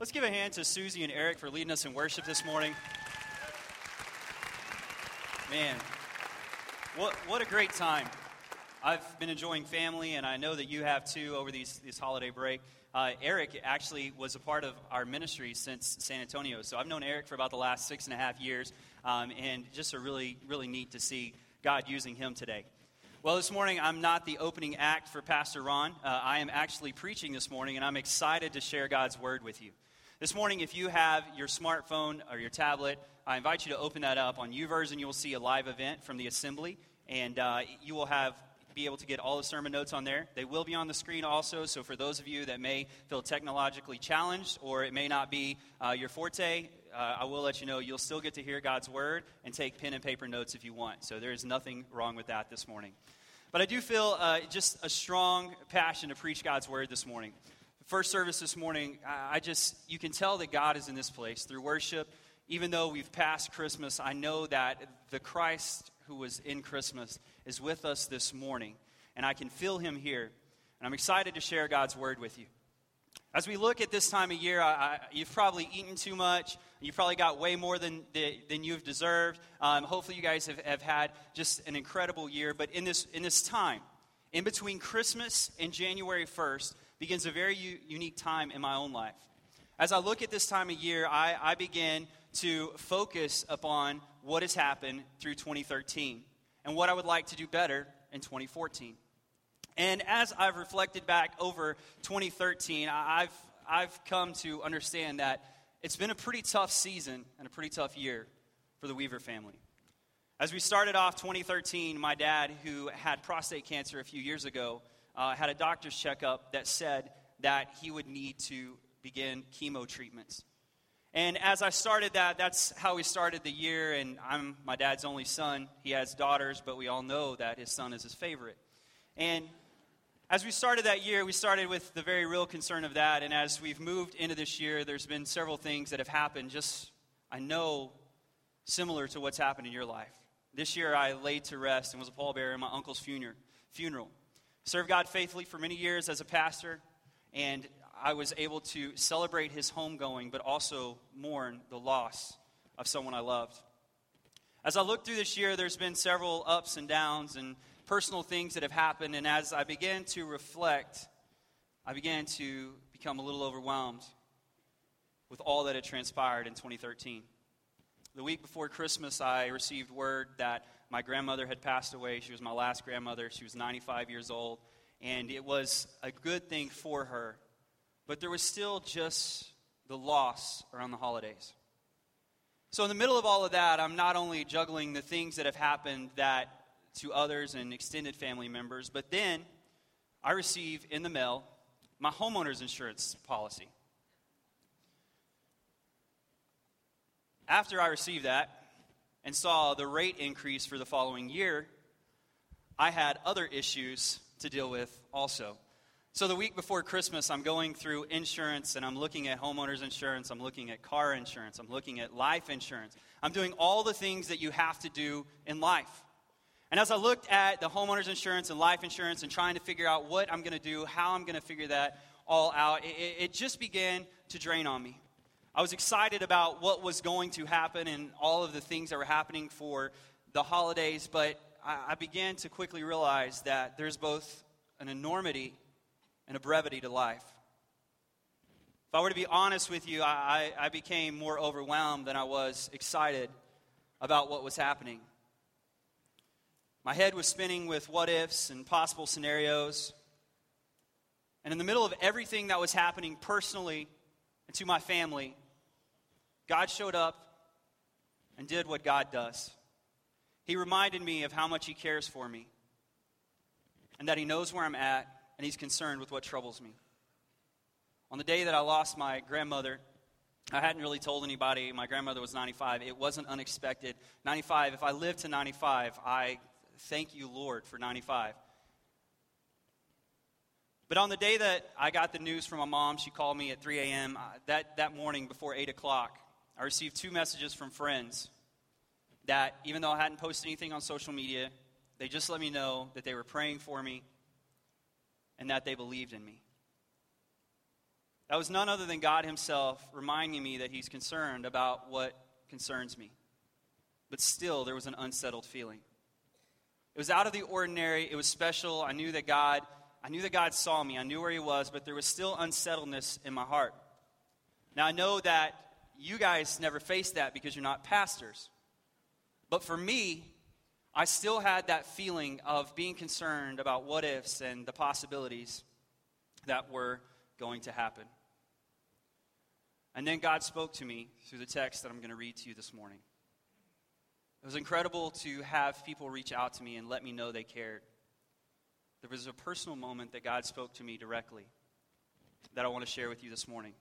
Let's give a hand to Susie and Eric for leading us in worship this morning. Man, what, what a great time. I've been enjoying family, and I know that you have too over these, this holiday break. Uh, Eric actually was a part of our ministry since San Antonio. So I've known Eric for about the last six and a half years, um, and just a really, really neat to see God using him today. Well, this morning I'm not the opening act for Pastor Ron. Uh, I am actually preaching this morning, and I'm excited to share God's word with you. This morning, if you have your smartphone or your tablet, I invite you to open that up. On YouVersion, you will see a live event from the assembly, and uh, you will have be able to get all the sermon notes on there. They will be on the screen also, so for those of you that may feel technologically challenged or it may not be uh, your forte, uh, I will let you know you'll still get to hear God's word and take pen and paper notes if you want. So there is nothing wrong with that this morning. But I do feel uh, just a strong passion to preach God's word this morning first service this morning, I just, you can tell that God is in this place through worship. Even though we've passed Christmas, I know that the Christ who was in Christmas is with us this morning, and I can feel him here. And I'm excited to share God's word with you. As we look at this time of year, I, I, you've probably eaten too much. You've probably got way more than, than you've deserved. Um, hopefully, you guys have, have had just an incredible year. But in this, in this time, in between Christmas and January 1st, begins a very u- unique time in my own life. As I look at this time of year, I, I begin to focus upon what has happened through 2013 and what I would like to do better in 2014. And as I've reflected back over 2013, I've, I've come to understand that it's been a pretty tough season and a pretty tough year for the Weaver family. As we started off 2013, my dad, who had prostate cancer a few years ago, uh, had a doctor's checkup that said that he would need to begin chemo treatments. And as I started that, that's how we started the year. And I'm my dad's only son. He has daughters, but we all know that his son is his favorite. And as we started that year, we started with the very real concern of that. And as we've moved into this year, there's been several things that have happened, just, I know, similar to what's happened in your life. This year, I laid to rest and was a pallbearer in my uncle's funeral served God faithfully for many years as a pastor, and I was able to celebrate his homegoing, but also mourn the loss of someone I loved. As I look through this year, there's been several ups and downs and personal things that have happened, and as I began to reflect, I began to become a little overwhelmed with all that had transpired in 2013. The week before Christmas, I received word that my grandmother had passed away. She was my last grandmother. She was 95 years old. And it was a good thing for her. But there was still just the loss around the holidays. So, in the middle of all of that, I'm not only juggling the things that have happened that to others and extended family members, but then I receive in the mail my homeowner's insurance policy. After I received that, and saw the rate increase for the following year, I had other issues to deal with also. So the week before Christmas, I'm going through insurance and I'm looking at homeowners insurance, I'm looking at car insurance, I'm looking at life insurance. I'm doing all the things that you have to do in life. And as I looked at the homeowners insurance and life insurance and trying to figure out what I'm going to do, how I'm going to figure that all out, it, it just began to drain on me. I was excited about what was going to happen and all of the things that were happening for the holidays, but I, I began to quickly realize that there's both an enormity and a brevity to life. If I were to be honest with you, I, I became more overwhelmed than I was excited about what was happening. My head was spinning with what ifs and possible scenarios. And in the middle of everything that was happening personally and to my family, God showed up and did what God does. He reminded me of how much He cares for me and that He knows where I'm at and He's concerned with what troubles me. On the day that I lost my grandmother, I hadn't really told anybody. My grandmother was 95. It wasn't unexpected. 95, if I live to 95, I thank you, Lord, for 95. But on the day that I got the news from my mom, she called me at 3 a.m. Uh, that, that morning before 8 o'clock. I received two messages from friends that, even though I hadn't posted anything on social media, they just let me know that they were praying for me and that they believed in me. That was none other than God Himself reminding me that He's concerned about what concerns me. But still, there was an unsettled feeling. It was out of the ordinary, it was special. I knew that God. I knew that God saw me. I knew where He was, but there was still unsettledness in my heart. Now, I know that you guys never faced that because you're not pastors. But for me, I still had that feeling of being concerned about what ifs and the possibilities that were going to happen. And then God spoke to me through the text that I'm going to read to you this morning. It was incredible to have people reach out to me and let me know they cared. There was a personal moment that God spoke to me directly that I want to share with you this morning.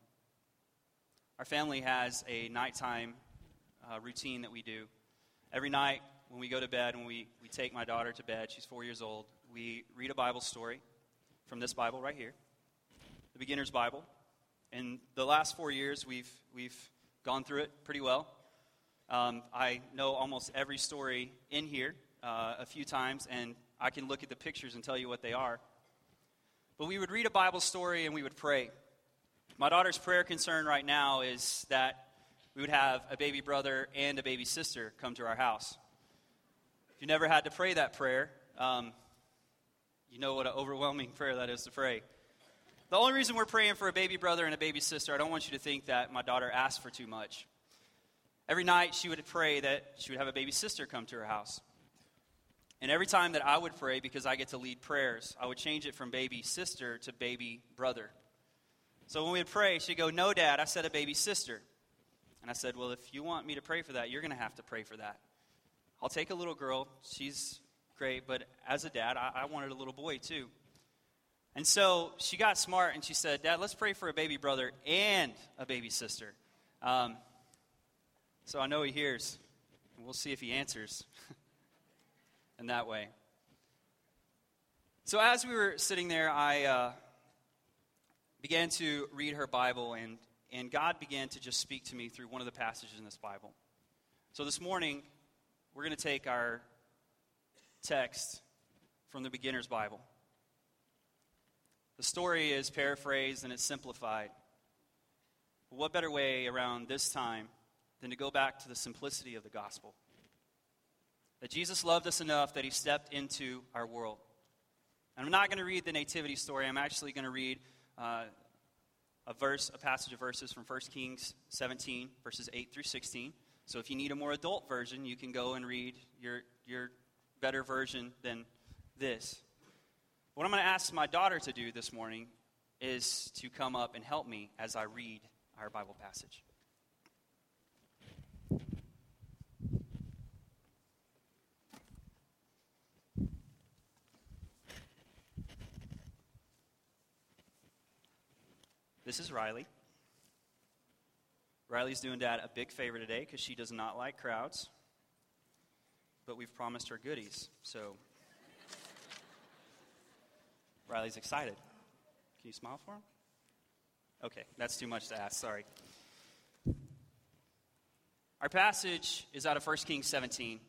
Our family has a nighttime uh, routine that we do. Every night when we go to bed, when we, we take my daughter to bed, she's four years old, we read a Bible story from this Bible right here, the Beginner's Bible. In the last four years, we've, we've gone through it pretty well. Um, I know almost every story in here uh, a few times, and I can look at the pictures and tell you what they are. But we would read a Bible story and we would pray. My daughter's prayer concern right now is that we would have a baby brother and a baby sister come to our house. If you never had to pray that prayer, um, you know what an overwhelming prayer that is to pray. The only reason we're praying for a baby brother and a baby sister, I don't want you to think that my daughter asked for too much. Every night she would pray that she would have a baby sister come to her house. And every time that I would pray, because I get to lead prayers, I would change it from baby sister to baby brother. So when we would pray, she'd go, No, Dad, I said a baby sister. And I said, Well, if you want me to pray for that, you're going to have to pray for that. I'll take a little girl. She's great. But as a dad, I, I wanted a little boy too. And so she got smart and she said, Dad, let's pray for a baby brother and a baby sister. Um, so I know he hears, and we'll see if he answers in that way. So as we were sitting there, I uh, began to read her Bible, and, and God began to just speak to me through one of the passages in this Bible. So this morning, we're going to take our text from the Beginner's Bible. The story is paraphrased and it's simplified. What better way around this time than to go back to the simplicity of the gospel? That Jesus loved us enough that he stepped into our world. And I'm not going to read the nativity story. I'm actually going to read uh, a verse, a passage of verses from 1 Kings 17, verses 8 through 16. So if you need a more adult version, you can go and read your, your better version than this. What I'm going to ask my daughter to do this morning is to come up and help me as I read our Bible passage. This is Riley. Riley's doing dad a big favor today because she does not like crowds, but we've promised her goodies, so Riley's excited. Can you smile for him? Okay, that's too much to ask. Sorry. Our passage is out of 1 Kings 17.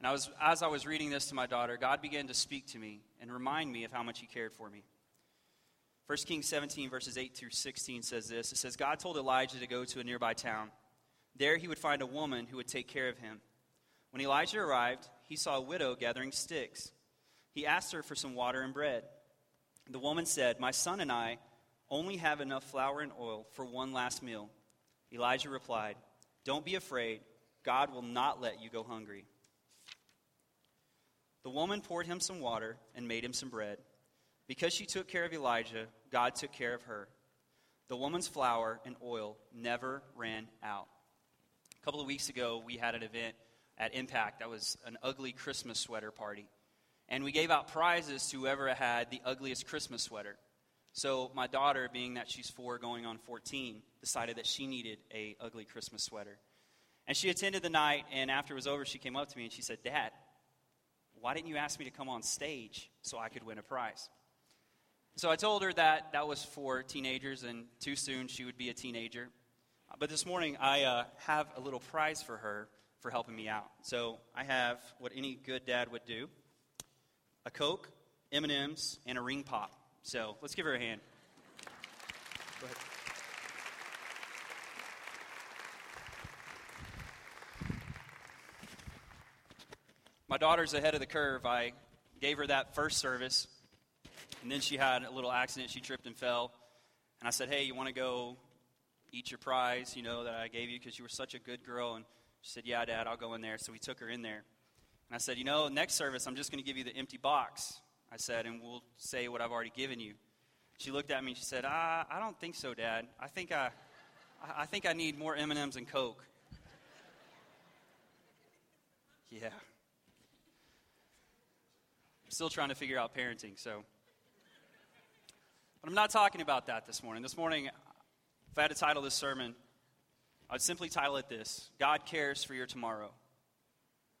And I was, as I was reading this to my daughter, God began to speak to me and remind me of how much He cared for me. 1 Kings 17, verses 8 through 16 says this It says, God told Elijah to go to a nearby town. There he would find a woman who would take care of him. When Elijah arrived, he saw a widow gathering sticks. He asked her for some water and bread. The woman said, My son and I only have enough flour and oil for one last meal. Elijah replied, Don't be afraid. God will not let you go hungry. The woman poured him some water and made him some bread. Because she took care of Elijah, God took care of her. The woman's flour and oil never ran out. A couple of weeks ago, we had an event at Impact that was an ugly Christmas sweater party. And we gave out prizes to whoever had the ugliest Christmas sweater. So my daughter, being that she's four going on 14, decided that she needed a ugly Christmas sweater. And she attended the night, and after it was over, she came up to me and she said, Dad, why didn't you ask me to come on stage so I could win a prize? So I told her that that was for teenagers, and too soon she would be a teenager. But this morning, I uh, have a little prize for her for helping me out. So I have what any good dad would do a Coke, M&Ms, and a ring pop. So let's give her a hand. My daughter's ahead of the curve. I gave her that first service, and then she had a little accident. She tripped and fell. And I said, Hey, you want to go eat your prize, you know, that I gave you because you were such a good girl? And she said, Yeah, Dad, I'll go in there. So we took her in there. And I said, You know, next service, I'm just going to give you the empty box. I said, and we'll say what I've already given you. She looked at me and she said, I don't think so, Dad. I think I, I think I need more M&Ms and Coke. yeah. Still trying to figure out parenting, so. But I'm not talking about that this morning. This morning, if I had to title this sermon, I'd simply title it this God cares for your tomorrow.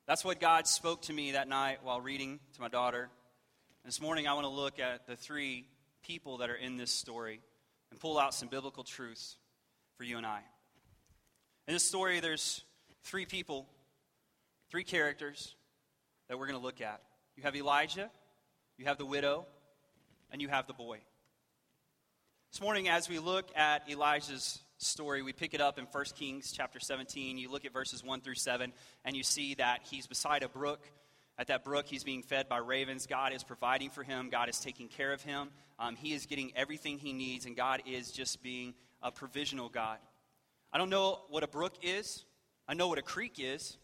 That's what God spoke to me that night while reading to my daughter. And this morning, I want to look at the three people that are in this story and pull out some biblical truths for you and I. In this story, there's three people, three characters that we're going to look at. You have Elijah, you have the widow, and you have the boy. This morning, as we look at Elijah's story, we pick it up in 1 Kings chapter 17. You look at verses 1 through 7, and you see that he's beside a brook. At that brook, he's being fed by ravens. God is providing for him, God is taking care of him. Um, he is getting everything he needs, and God is just being a provisional God. I don't know what a brook is, I know what a creek is.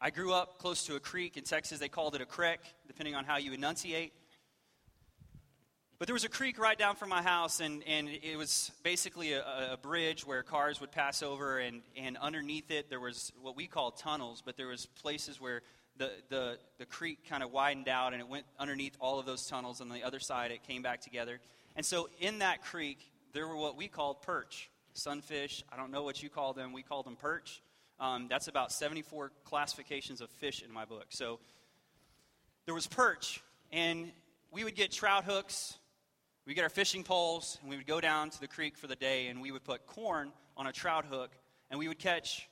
I grew up close to a creek in Texas. They called it a creek, depending on how you enunciate. But there was a creek right down from my house, and, and it was basically a, a, bridge where cars would pass over, and, and underneath it there was what we call tunnels, but there was places where the, the, the creek kind of widened out, and it went underneath all of those tunnels. and On the other side, it came back together. And so in that creek, there were what we called perch, sunfish. I don't know what you call them. We call them perch. Um, that's about 74 classifications of fish in my book. So there was perch, and we would get trout hooks we get our fishing poles and we would go down to the creek for the day and we would put corn on a trout hook and we would catch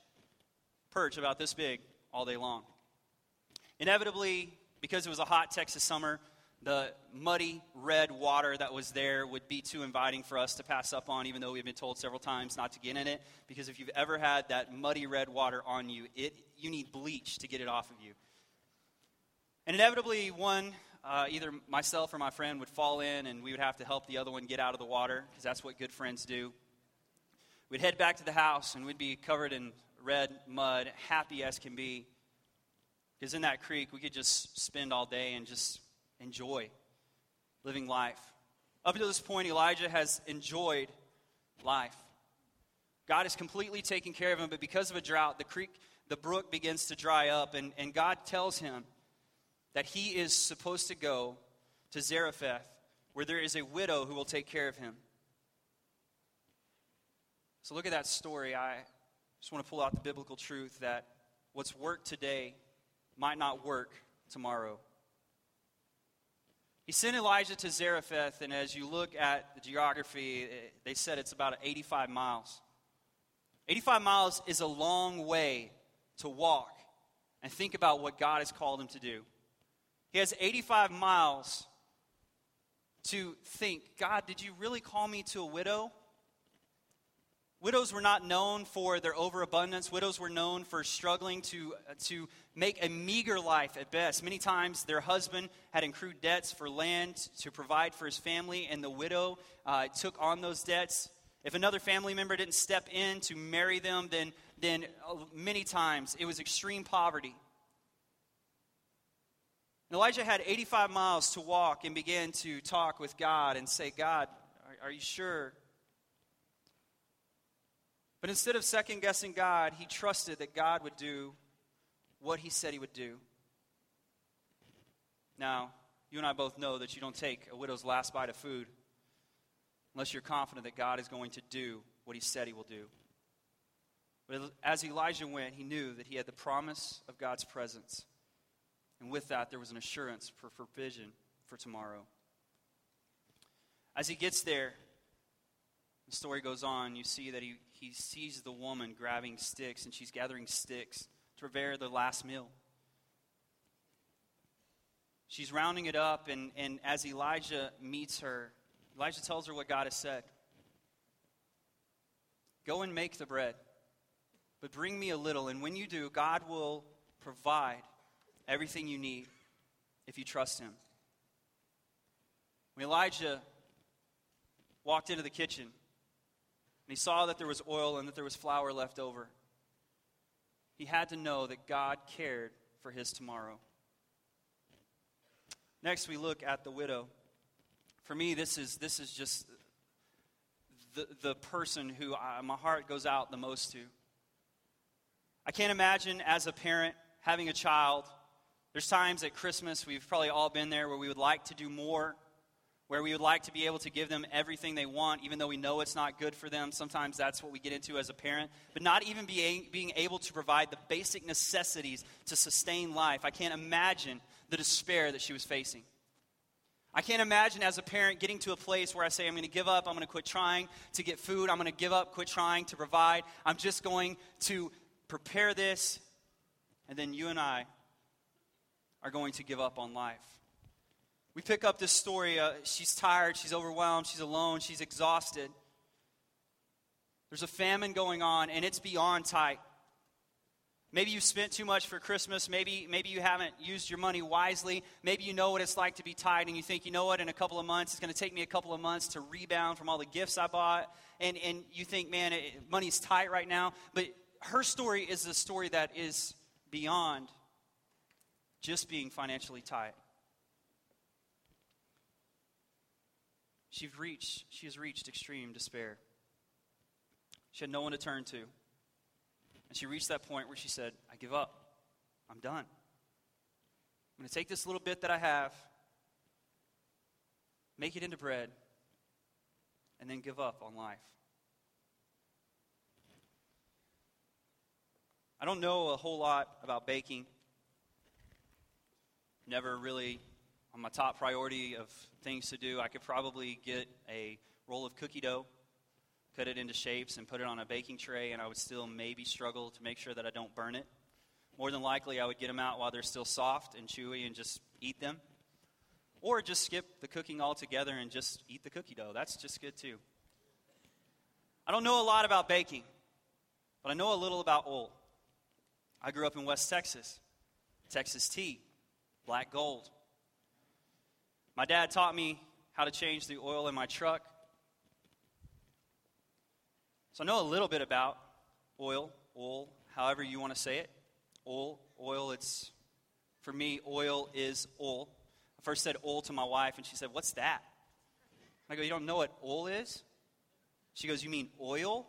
perch about this big all day long. Inevitably, because it was a hot Texas summer, the muddy red water that was there would be too inviting for us to pass up on, even though we've been told several times not to get in it. Because if you've ever had that muddy red water on you, it, you need bleach to get it off of you. And inevitably, one uh, either myself or my friend would fall in and we would have to help the other one get out of the water because that's what good friends do. We'd head back to the house and we'd be covered in red mud, happy as can be. Because in that creek, we could just spend all day and just enjoy living life. Up to this point, Elijah has enjoyed life. God is completely taking care of him, but because of a drought, the creek, the brook begins to dry up, and, and God tells him that he is supposed to go to Zarephath, where there is a widow who will take care of him. So look at that story. I just want to pull out the biblical truth that what's worked today might not work tomorrow. He sent Elijah to Zarephath, and as you look at the geography, they said it's about 85 miles. 85 miles is a long way to walk and think about what God has called him to do. He has 85 miles to think God, did you really call me to a widow? Widows were not known for their overabundance. Widows were known for struggling to, uh, to make a meager life at best. Many times their husband had accrued debts for land to provide for his family, and the widow uh, took on those debts. If another family member didn't step in to marry them, then, then uh, many times it was extreme poverty. Elijah had 85 miles to walk and began to talk with God and say, God, are, are you sure? But instead of second guessing God, he trusted that God would do what he said he would do. Now, you and I both know that you don't take a widow's last bite of food unless you're confident that God is going to do what he said he will do. But as Elijah went, he knew that he had the promise of God's presence. And with that, there was an assurance for provision for tomorrow. As he gets there, the story goes on. You see that he, he sees the woman grabbing sticks, and she's gathering sticks to prepare the last meal. She's rounding it up, and, and as Elijah meets her, Elijah tells her what God has said. Go and make the bread, but bring me a little, and when you do, God will provide everything you need if you trust Him. When Elijah walked into the kitchen and he saw that there was oil and that there was flour left over, he had to know that God cared for his tomorrow. Next, we look at the widow. For me, this is, this is just the, the person who I, my heart goes out the most to. I can't imagine as a parent having a child. There's times at Christmas, we've probably all been there, where we would like to do more, where we would like to be able to give them everything they want, even though we know it's not good for them. Sometimes that's what we get into as a parent. But not even being, being able to provide the basic necessities to sustain life. I can't imagine the despair that she was facing. I can't imagine as a parent getting to a place where I say, I'm going to give up, I'm going to quit trying to get food, I'm going to give up, quit trying to provide, I'm just going to prepare this, and then you and I are going to give up on life. We pick up this story. Uh, she's tired, she's overwhelmed, she's alone, she's exhausted. There's a famine going on, and it's beyond tight. Maybe you spent too much for Christmas. Maybe, maybe you haven't used your money wisely. Maybe you know what it's like to be tight and you think, you know what, in a couple of months, it's going to take me a couple of months to rebound from all the gifts I bought. And, and you think, man, it, money's tight right now. But her story is a story that is beyond just being financially tight. She's reached, she has reached extreme despair. She had no one to turn to. And she reached that point where she said, I give up. I'm done. I'm going to take this little bit that I have, make it into bread, and then give up on life. I don't know a whole lot about baking. Never really on my top priority of things to do. I could probably get a roll of cookie dough cut it into shapes, and put it on a baking tray, and I would still maybe struggle to make sure that I don't burn it. More than likely, I would get them out while they're still soft and chewy and just eat them. Or just skip the cooking altogether and just eat the cookie dough. That's just good too. I don't know a lot about baking, but I know a little about oil. I grew up in West Texas, Texas tea, black gold. My dad taught me how to change the oil in my truck so I know a little bit about oil, oil, however you want to say it. Oil, oil, it's, for me, oil is oil. I first said oil to my wife, and she said, What's that? I go, You don't know what oil is? She goes, You mean oil?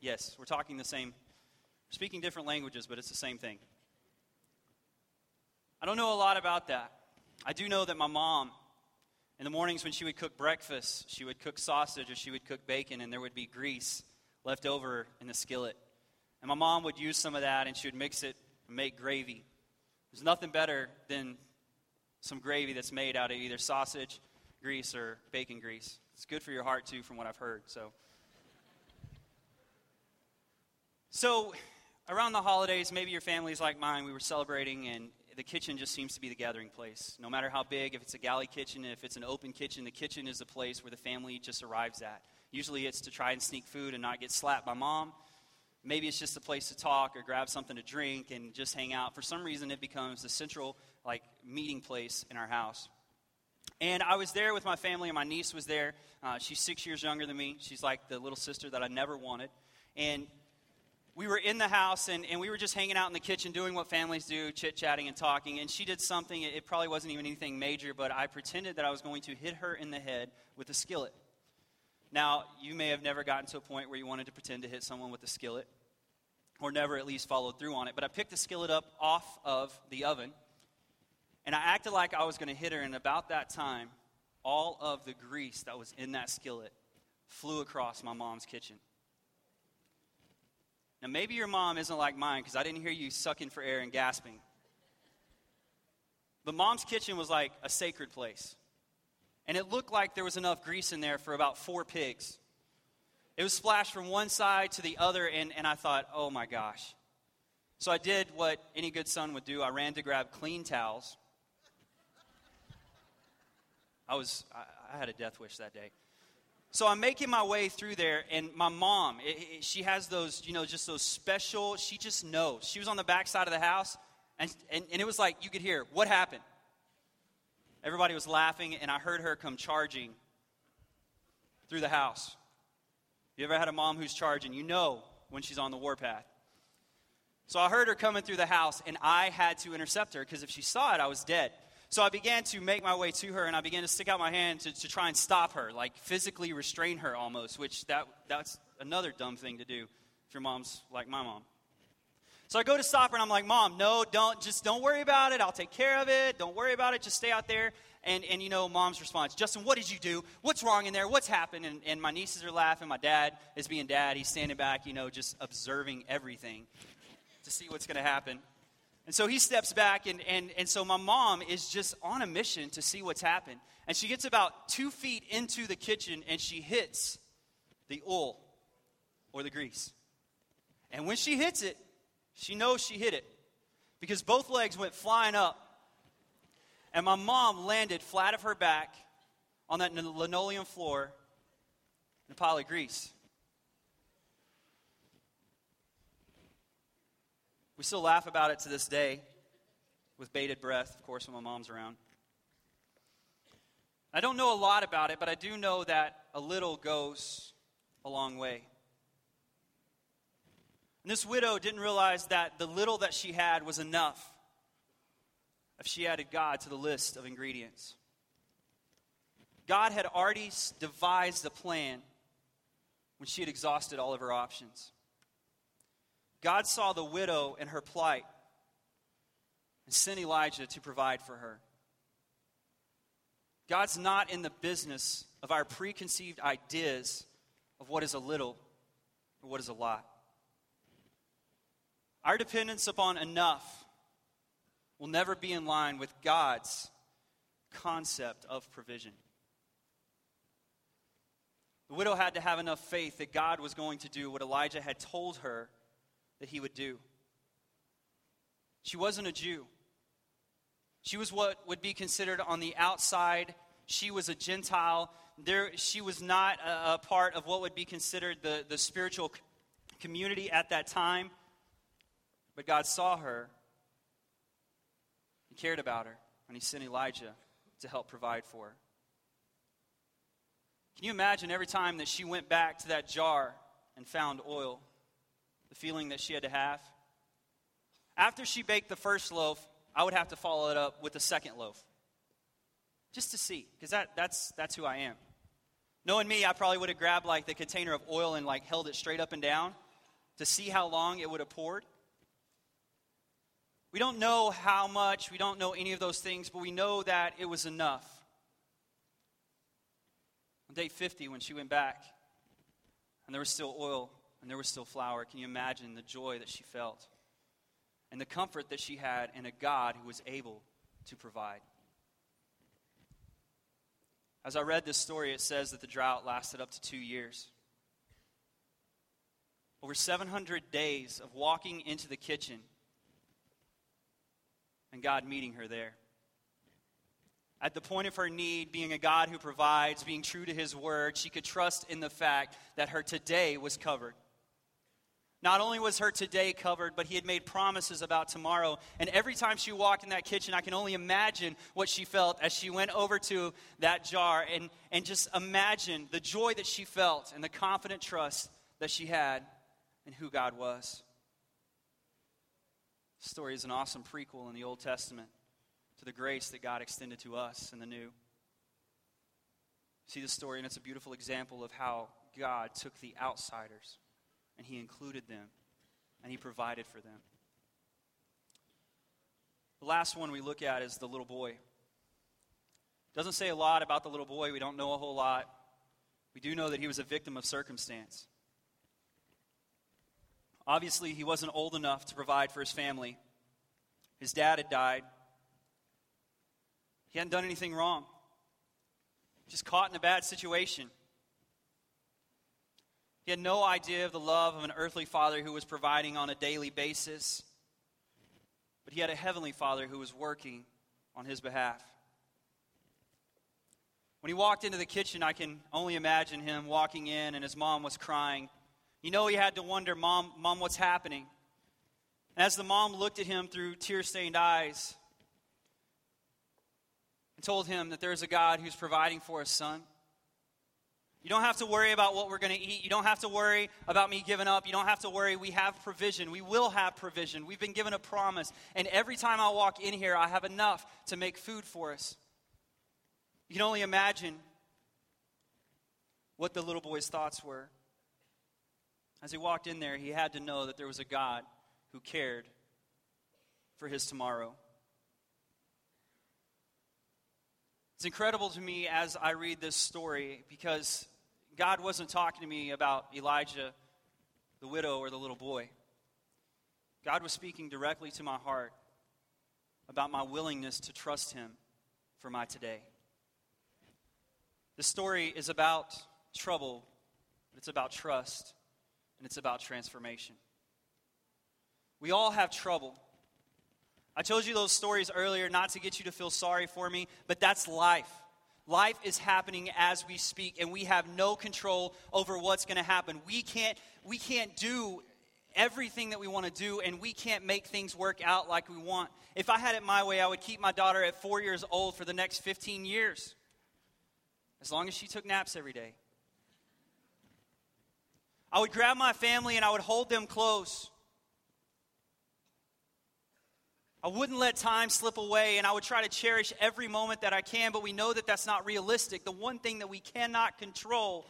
Yes, we're talking the same, speaking different languages, but it's the same thing. I don't know a lot about that. I do know that my mom, in the mornings when she would cook breakfast, she would cook sausage or she would cook bacon, and there would be grease left over in the skillet. And my mom would use some of that and she would mix it and make gravy. There's nothing better than some gravy that's made out of either sausage grease or bacon grease. It's good for your heart too, from what I've heard. So, so around the holidays, maybe your family's like mine. We were celebrating, and the kitchen just seems to be the gathering place. No matter how big, if it's a galley kitchen, if it's an open kitchen, the kitchen is the place where the family just arrives at. Usually it's to try and sneak food and not get slapped by mom. Maybe it's just a place to talk or grab something to drink and just hang out. For some reason, it becomes the central like meeting place in our house. And I was there with my family, and my niece was there. Uh, she's six years younger than me. She's like the little sister that I never wanted. And we were in the house, and, and we were just hanging out in the kitchen doing what families do, chit chatting and talking. And she did something, it probably wasn't even anything major, but I pretended that I was going to hit her in the head with a skillet. Now, you may have never gotten to a point where you wanted to pretend to hit someone with a skillet, or never at least followed through on it, but I picked the skillet up off of the oven, and I acted like I was going to hit her, and about that time, all of the grease that was in that skillet flew across my mom's kitchen. Now, maybe your mom isn't like mine because I didn't hear you sucking for air and gasping. But mom's kitchen was like a sacred place and it looked like there was enough grease in there for about four pigs. It was splashed from one side to the other, and, and I thought, oh my gosh. So I did what any good son would do. I ran to grab clean towels. I was, I, I had a death wish that day. So I'm making my way through there, and my mom, it, it, she has those, you know, just those special, she just knows. She was on the back side of the house, and, and, and it was like you could hear, what happened? Everybody was laughing, and I heard her come charging through the house. You ever had a mom who's charging? You know when she's on the warpath. So I heard her coming through the house, and I had to intercept her because if she saw it, I was dead. So I began to make my way to her, and I began to stick out my hand to, to try and stop her, like physically restrain her almost, which that, that's another dumb thing to do if your mom's like my mom. So I go to stop her, and I'm like, Mom, no, don't, just don't worry about it. I'll take care of it. Don't worry about it. Just stay out there. And, and you know, mom's response, Justin, what did you do? What's wrong in there? What's happened? And, and my nieces are laughing. My dad is being dad. He's standing back, you know, just observing everything to see what's going to happen. And so he steps back, and, and, and so my mom is just on a mission to see what's happened. And she gets about two feet into the kitchen, and she hits the oil or the grease. And when she hits it, she knows she hit it because both legs went flying up. And my mom landed flat of her back on that linoleum floor in a pile of grease. We still laugh about it to this day with bated breath, of course, when my mom's around. I don't know a lot about it, but I do know that a little goes a long way. And this widow didn't realize that the little that she had was enough if she added God to the list of ingredients. God had already devised a plan when she had exhausted all of her options. God saw the widow and her plight and sent Elijah to provide for her. God's not in the business of our preconceived ideas of what is a little or what is a lot. Our dependence upon enough will never be in line with God's concept of provision. The widow had to have enough faith that God was going to do what Elijah had told her that he would do. She wasn't a Jew. She was what would be considered on the outside. She was a Gentile. There, she was not a, a part of what would be considered the, the spiritual community at that time. But God saw her. He cared about her. And he sent Elijah to help provide for her. Can you imagine every time that she went back to that jar and found oil? The feeling that she had to have. After she baked the first loaf, I would have to follow it up with the second loaf. Just to see, because that, that's, that's who I am. Knowing me, I probably would have grabbed like the container of oil and like held it straight up and down to see how long it would have poured. We don't know how much, we don't know any of those things, but we know that it was enough. On day 50, when she went back, and there was still oil and there was still flour. Can you imagine the joy that she felt? And the comfort that she had in a God who was able to provide. As I read this story, it says that the drought lasted up to two years. Over 700 days of walking into the kitchen and God meeting her there. At the point of her need, being a God who provides, being true to his word, she could trust in the fact that her today was covered. Not only was her today covered, but he had made promises about tomorrow. And every time she walked in that kitchen, I can only imagine what she felt as she went over to that jar and, and just imagine the joy that she felt and the confident trust that she had in who God was. This story is an awesome prequel in the Old Testament to the grace that God extended to us in the New. See the story, and it's a beautiful example of how God took the outsiders and He included them, and He provided for them. The last one we look at is the little boy. Doesn't say a lot about the little boy. We don't know a whole lot. We do know that he was a victim of circumstance. Obviously, he wasn't old enough to provide for his family. His dad had died. He hadn't done anything wrong. Just caught in a bad situation. He had no idea of the love of an earthly father who was providing on a daily basis, but he had a heavenly father who was working on his behalf. When he walked into the kitchen, I can only imagine him walking in and his mom was crying. You know, he had to wonder, Mom, Mom, what's happening? And as the mom looked at him through tear stained eyes and told him that there is a God who's providing for his son, you don't have to worry about what we're going to eat. You don't have to worry about me giving up. You don't have to worry. We have provision. We will have provision. We've been given a promise. And every time I walk in here, I have enough to make food for us. You can only imagine what the little boy's thoughts were. As he walked in there, he had to know that there was a God who cared for his tomorrow. It's incredible to me as I read this story because God wasn't talking to me about Elijah, the widow, or the little boy. God was speaking directly to my heart about my willingness to trust Him for my today. This story is about trouble, but it's about trust, and it's about transformation. We all have trouble. I told you those stories earlier not to get you to feel sorry for me, but that's life. Life is happening as we speak, and we have no control over what's going to happen. We can't, we can't do everything that we want to do, and we can't make things work out like we want. If I had it my way, I would keep my daughter at four years old for the next 15 years, as long as she took naps every day. I would grab my family and I would hold them close. I wouldn't let time slip away and I would try to cherish every moment that I can, but we know that that's not realistic. The one thing that we cannot control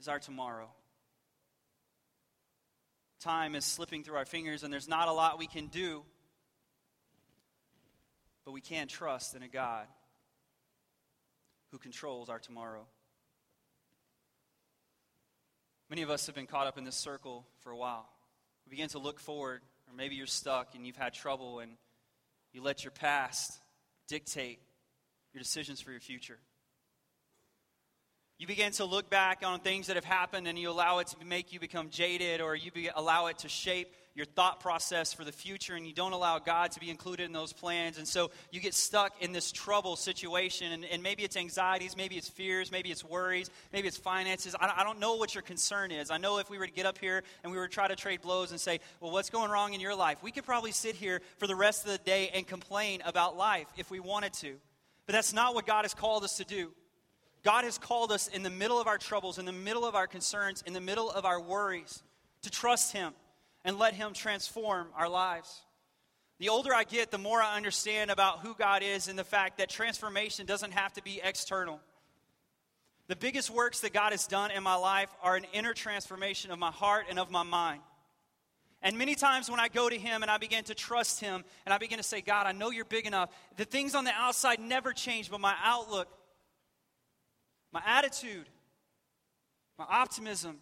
is our tomorrow. Time is slipping through our fingers and there's not a lot we can do, but we can trust in a God who controls our tomorrow. Many of us have been caught up in this circle for a while. We begin to look forward or maybe you're stuck and you've had trouble and you let your past dictate your decisions for your future. You begin to look back on things that have happened and you allow it to make you become jaded or you be, allow it to shape your thought process for the future and you don't allow God to be included in those plans. And so you get stuck in this trouble situation. And, and maybe it's anxieties, maybe it's fears, maybe it's worries, maybe it's finances. I, I don't know what your concern is. I know if we were to get up here and we were to try to trade blows and say, well, what's going wrong in your life? We could probably sit here for the rest of the day and complain about life if we wanted to. But that's not what God has called us to do. God has called us in the middle of our troubles, in the middle of our concerns, in the middle of our worries, to trust Him and let Him transform our lives. The older I get, the more I understand about who God is and the fact that transformation doesn't have to be external. The biggest works that God has done in my life are an inner transformation of my heart and of my mind. And many times when I go to Him and I begin to trust Him and I begin to say, God, I know you're big enough, the things on the outside never change, but my outlook, my attitude, my optimism,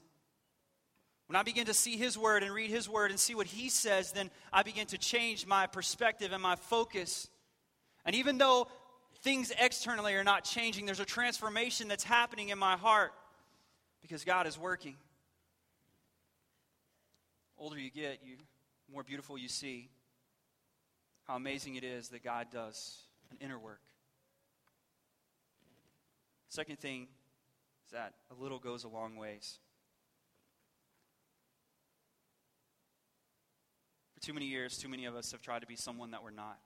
when I begin to see His Word and read His Word and see what He says, then I begin to change my perspective and my focus. And even though things externally are not changing, there's a transformation that's happening in my heart because God is working. Older you get, you more beautiful you see how amazing it is that God does an inner work. Second thing is that a little goes a long ways. For too many years, too many of us have tried to be someone that we're not.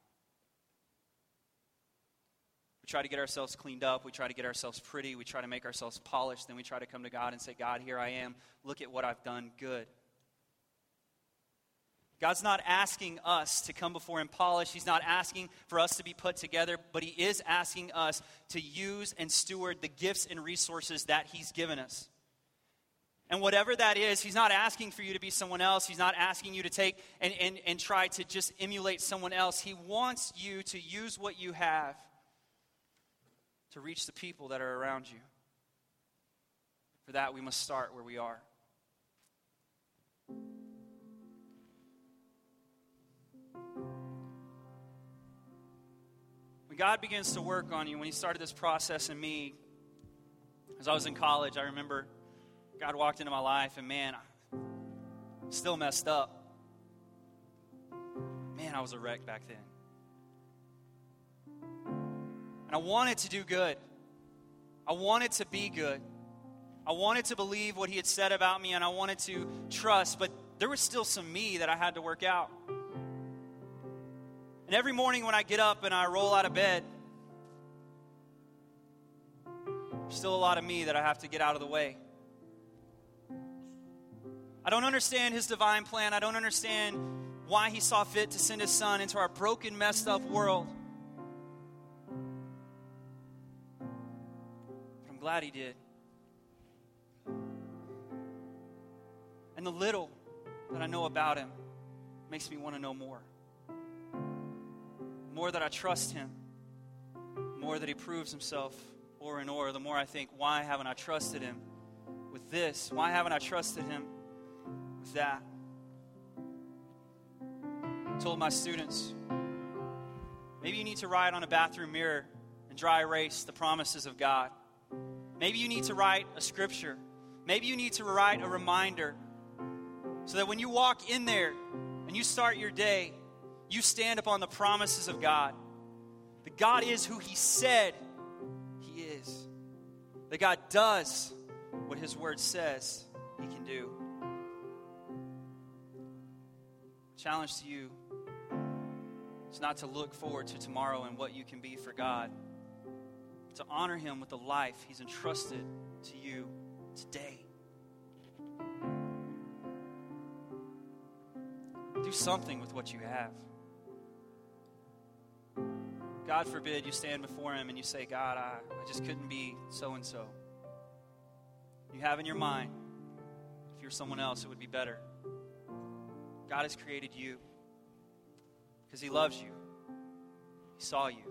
We try to get ourselves cleaned up. We try to get ourselves pretty. We try to make ourselves polished. Then we try to come to God and say, God, here I am. Look at what I've done good. God's not asking us to come before Him polished. He's not asking for us to be put together, but He is asking us to use and steward the gifts and resources that He's given us. And whatever that is, he's not asking for you to be someone else. He's not asking you to take and, and, and try to just emulate someone else. He wants you to use what you have to reach the people that are around you. For that, we must start where we are. When God begins to work on you, when He started this process in me, as I was in college, I remember God walked into my life, and man, I still messed up. Man, I was a wreck back then. And And I wanted to do good. I wanted to be good. I wanted to believe what he had said about me and I wanted to trust, but there was still some me that I had to work out. And every morning when I get up and I roll out of bed, there's still a lot of me that I have to get out of the way. I don't understand his divine plan. I don't understand why he saw fit to send his son into our broken, messed up world. But I'm glad he did. And the little that I know about him makes me want to know more. More that I trust him, more that he proves himself o'er and o'er, the more I think, why haven't I trusted him with this? Why haven't I trusted him that? I told my students, maybe you need to write on a bathroom mirror and dry erase the promises of God. Maybe you need to write a scripture. Maybe you need to write a reminder so that when you walk in there and you start your day, you stand upon the promises of God. That God is who He said He is. That God does what His Word says He can do. Challenge to you is not to look forward to tomorrow and what you can be for God, to honor Him with the life He's entrusted to you today. Do something with what you have. God forbid you stand before Him and you say, God, I, I just couldn't be so and so. You have in your mind, if you're someone else, it would be better. God has created you because He loves you, He saw you.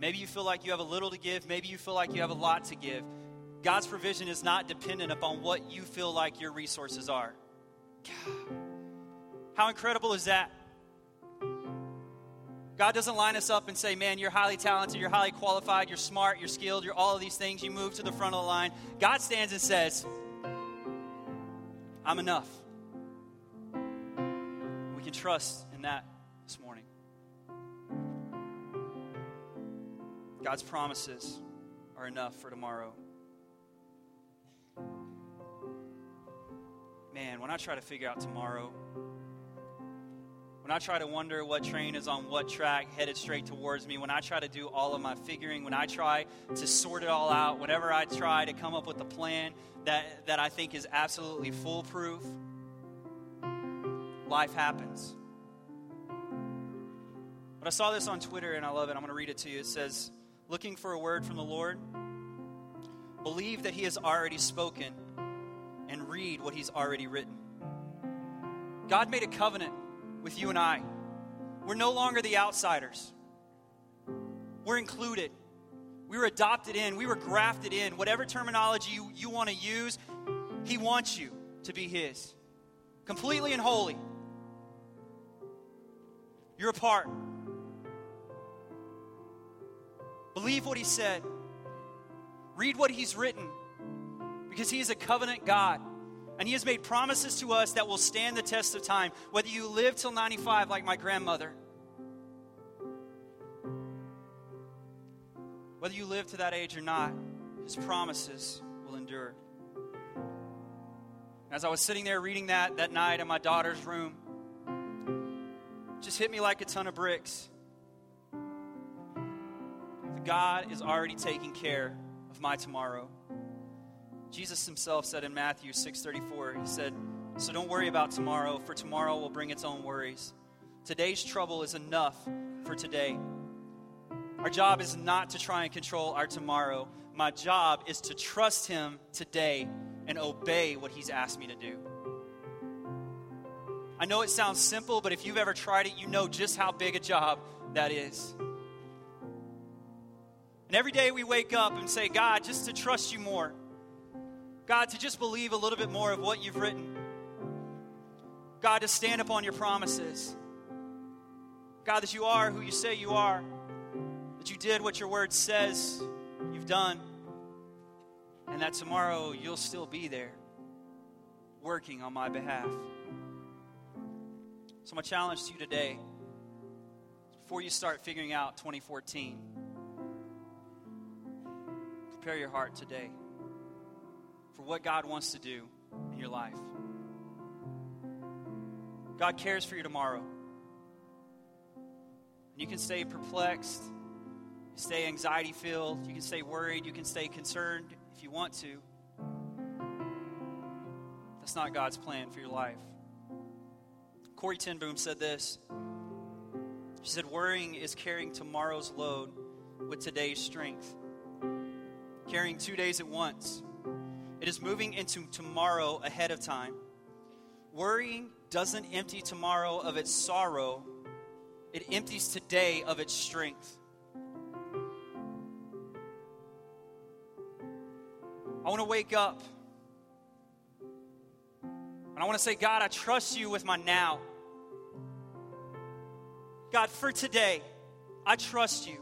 Maybe you feel like you have a little to give, maybe you feel like you have a lot to give. God's provision is not dependent upon what you feel like your resources are. God, how incredible is that? God doesn't line us up and say, Man, you're highly talented, you're highly qualified, you're smart, you're skilled, you're all of these things. You move to the front of the line. God stands and says, I'm enough. Can trust in that this morning. God's promises are enough for tomorrow. man, when I try to figure out tomorrow, when I try to wonder what train is on what track headed straight towards me, when I try to do all of my figuring, when I try to sort it all out, whenever I try to come up with a plan that, that I think is absolutely foolproof, life happens. But I saw this on Twitter and I love it. I'm going to read it to you. It says, Looking for a word from the Lord, believe that He has already spoken and read what He's already written. God made a covenant with you and I. We're no longer the outsiders, we're included. We were adopted in, we were grafted in. Whatever terminology you, you want to use, He wants you to be His. Completely and wholly. You're a part. Believe what He said, read what He's written because He is a covenant God. And He has made promises to us that will stand the test of time, whether you live till 95 like my grandmother, whether you live to that age or not, His promises will endure. As I was sitting there reading that that night in my daughter's room, just hit me like a ton of bricks. God is already taking care of my tomorrow. Jesus himself said in Matthew 6:34, he said, "So don't worry about tomorrow, for tomorrow will bring its own worries. Today's trouble is enough for today." Our job is not to try and control our tomorrow. My job is to trust him today and obey what he's asked me to do. I know it sounds simple, but if you've ever tried it, you know just how big a job that is. And every day we wake up and say, God, just to trust you more. God, to just believe a little bit more of what you've written. God, to stand upon your promises. God, that you are who you say you are, that you did what your word says you've done, and that tomorrow you'll still be there working on my behalf. So, my challenge to you today before you start figuring out 2014, prepare your heart today for what God wants to do in your life. God cares for you tomorrow. You can stay perplexed, stay anxiety filled, you can stay worried, you can stay concerned if you want to. That's not God's plan for your life. Corrie ten Boom said this. She said, Worrying is carrying tomorrow's load with today's strength, carrying two days at once. It is moving into tomorrow ahead of time. Worrying doesn't empty tomorrow of its sorrow, it empties today of its strength. I want to wake up and I want to say, God, I trust you with my now. God, for today, I trust you.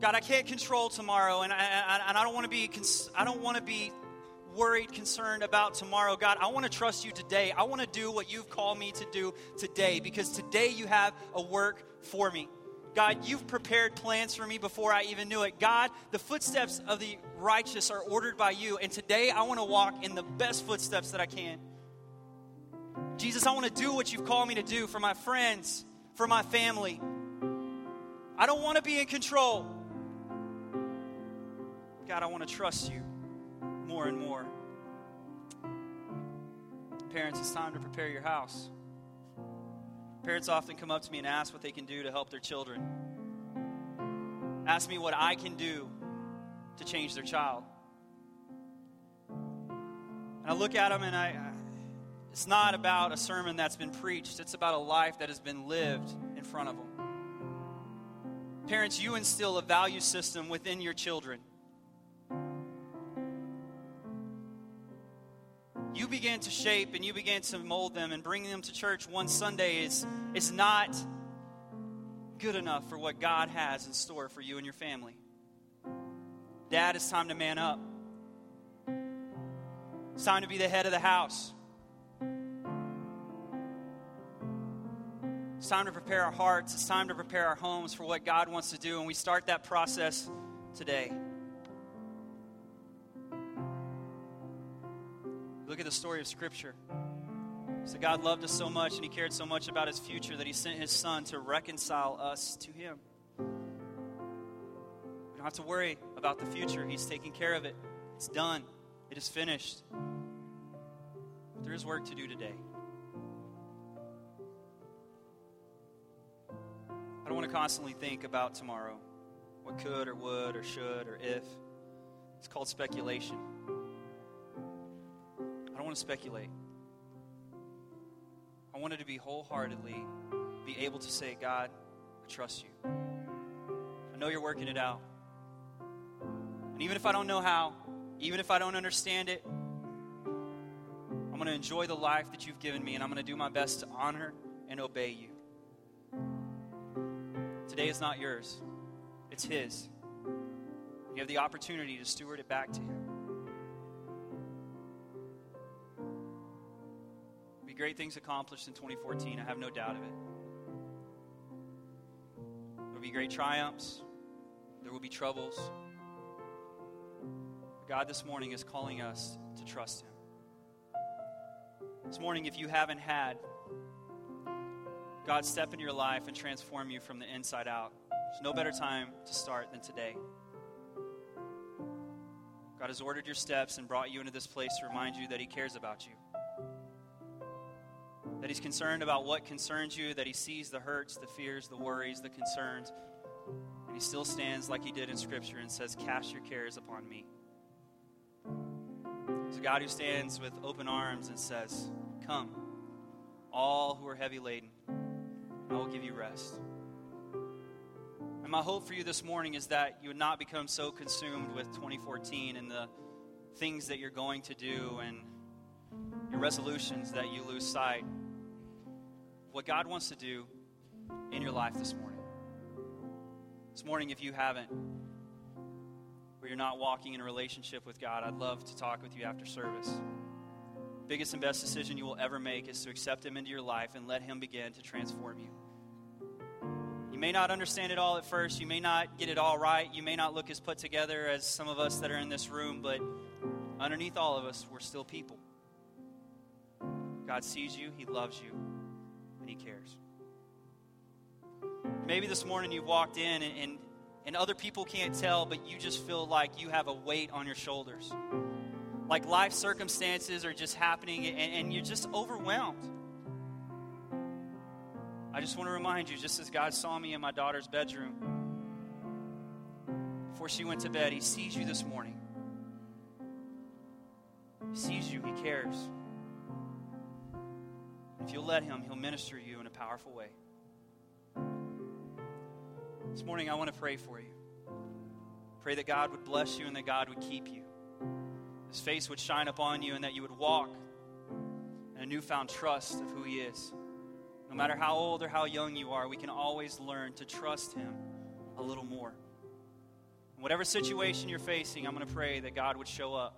God, I can't control tomorrow, and I, I, and I don't want to be I don't want to be worried, concerned about tomorrow. God, I want to trust you today. I want to do what you've called me to do today because today you have a work for me. God, you've prepared plans for me before I even knew it. God, the footsteps of the righteous are ordered by you, and today I want to walk in the best footsteps that I can. Jesus, I want to do what you've called me to do for my friends, for my family. I don't want to be in control. God, I want to trust you more and more. Parents, it's time to prepare your house. Parents often come up to me and ask what they can do to help their children. Ask me what I can do to change their child. And I look at them and I, it's not about a sermon that's been preached, it's about a life that has been lived in front of them. Parents, you instill a value system within your children. you begin to shape and you begin to mold them and bring them to church one Sunday is, is not good enough for what God has in store for you and your family. Dad, it's time to man up. It's time to be the head of the house. It's time to prepare our hearts. It's time to prepare our homes for what God wants to do. And we start that process today. Look at the story of Scripture. So God loved us so much and He cared so much about His future that He sent His Son to reconcile us to Him. We don't have to worry about the future. He's taking care of it. It's done. It is finished. But there is work to do today. I don't want to constantly think about tomorrow. What could or would or should or if. It's called speculation I don't want to speculate. I wanted to be wholeheartedly be able to say, God, I trust you. I know you're working it out. And even if I don't know how, even if I don't understand it, I'm going to enjoy the life that you've given me and I'm going to do my best to honor and obey you. Today is not yours, it's His. You have the opportunity to steward it back to Him. be great things accomplished in 2014. I have no doubt of it. There will be great triumphs, there will be troubles. God this morning is calling us to trust Him. This morning, if you haven't had God step into your life and transform you from the inside out, there's no better time to start than today. God has ordered your steps and brought you into this place to remind you that He cares about you that He's concerned about what concerns you, that He sees the hurts, the fears, the worries, the concerns. And He still stands like He did in Scripture and says, Cast your cares upon me. He's a God who stands with open arms and says, Come, all who are heavy laden, I will give you rest. And my hope for you this morning is that you would not become so consumed with 2014 and the things that you're going to do and your resolutions that you lose sight what God wants to do in your life this morning. This morning, if you haven't, or you're not walking in a relationship with God, I'd love to talk with you after service. Biggest and best decision you will ever make is to accept Him into your life and let Him begin to transform you. May not understand it all at first. You may not get it all right. You may not look as put together as some of us that are in this room, but underneath all of us, we're still people. God sees you, He loves you, and He cares. Maybe this morning you've walked in and, and, and other people can't tell, but you just feel like you have a weight on your shoulders. Like life circumstances are just happening and, and you're just overwhelmed. I just want to remind you, just as God saw me in my daughter's bedroom before she went to bed, He sees you this morning. He sees you, He cares. If you'll let Him, He'll minister you in a powerful way. This morning, I want to pray for you. Pray that God would bless you and that God would keep you. His face would shine upon you and that you would walk in a newfound trust of who He is. No matter how old or how young you are, we can always learn to trust Him a little more. In whatever situation you're facing, I'm going to pray that God would show up.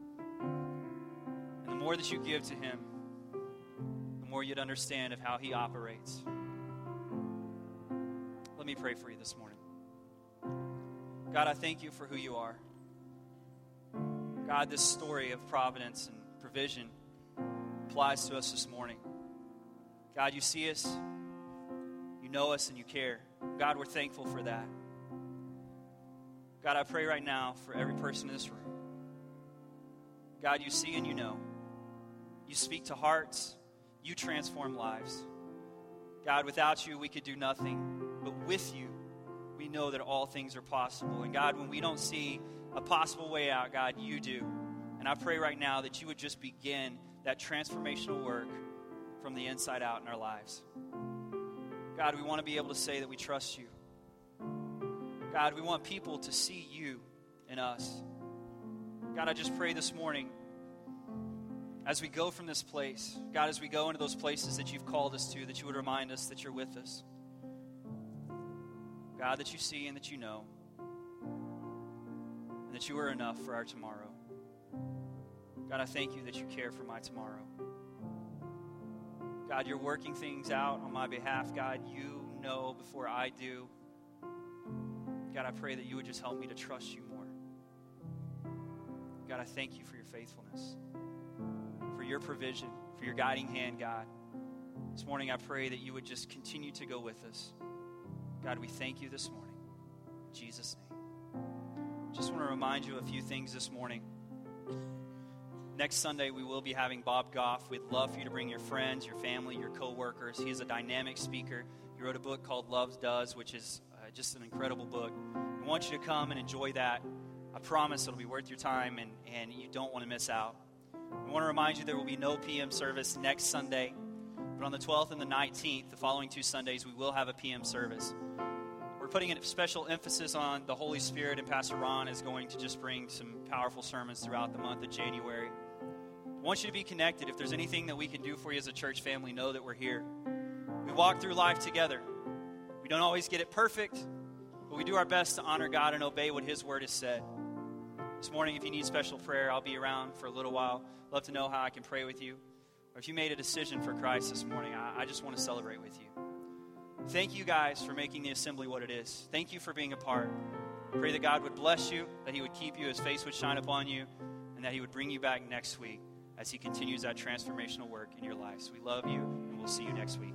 And the more that you give to Him, the more you'd understand of how He operates. Let me pray for you this morning. God, I thank you for who you are. God, this story of providence and provision applies to us this morning. God, you see us, you know us, and you care. God, we're thankful for that. God, I pray right now for every person in this room. God, you see and you know. You speak to hearts, you transform lives. God, without you, we could do nothing. But with you, we know that all things are possible. And God, when we don't see a possible way out, God, you do. And I pray right now that you would just begin that transformational work from the inside out in our lives. God, we want to be able to say that we trust you. God, we want people to see you in us. God, I just pray this morning as we go from this place, God, as we go into those places that you've called us to, that you would remind us that you're with us. God, that you see and that you know, and that you are enough for our tomorrow. God, I thank you that you care for my tomorrow. God, you're working things out on my behalf. God, you know before I do. God, I pray that you would just help me to trust you more. God, I thank you for your faithfulness, for your provision, for your guiding hand, God. This morning, I pray that you would just continue to go with us. God, we thank you this morning. In Jesus' name. Just want to remind you a few things this morning. Next Sunday, we will be having Bob Goff. We'd love for you to bring your friends, your family, your coworkers. He is a dynamic speaker. He wrote a book called Love Does, which is uh, just an incredible book. We want you to come and enjoy that. I promise it'll be worth your time, and, and you don't want to miss out. We want to remind you there will be no PM service next Sunday, but on the 12th and the 19th, the following two Sundays, we will have a PM service. We're putting a special emphasis on the Holy Spirit, and Pastor Ron is going to just bring some powerful sermons throughout the month of January. Want you to be connected. If there's anything that we can do for you as a church family, know that we're here. We walk through life together. We don't always get it perfect, but we do our best to honor God and obey what His word has said. This morning, if you need special prayer, I'll be around for a little while. Love to know how I can pray with you. Or if you made a decision for Christ this morning, I, I just want to celebrate with you. Thank you guys for making the assembly what it is. Thank you for being a part. Pray that God would bless you, that He would keep you, His face would shine upon you, and that He would bring you back next week as He continues that transformational work in your lives. We love you, and we'll see you next week.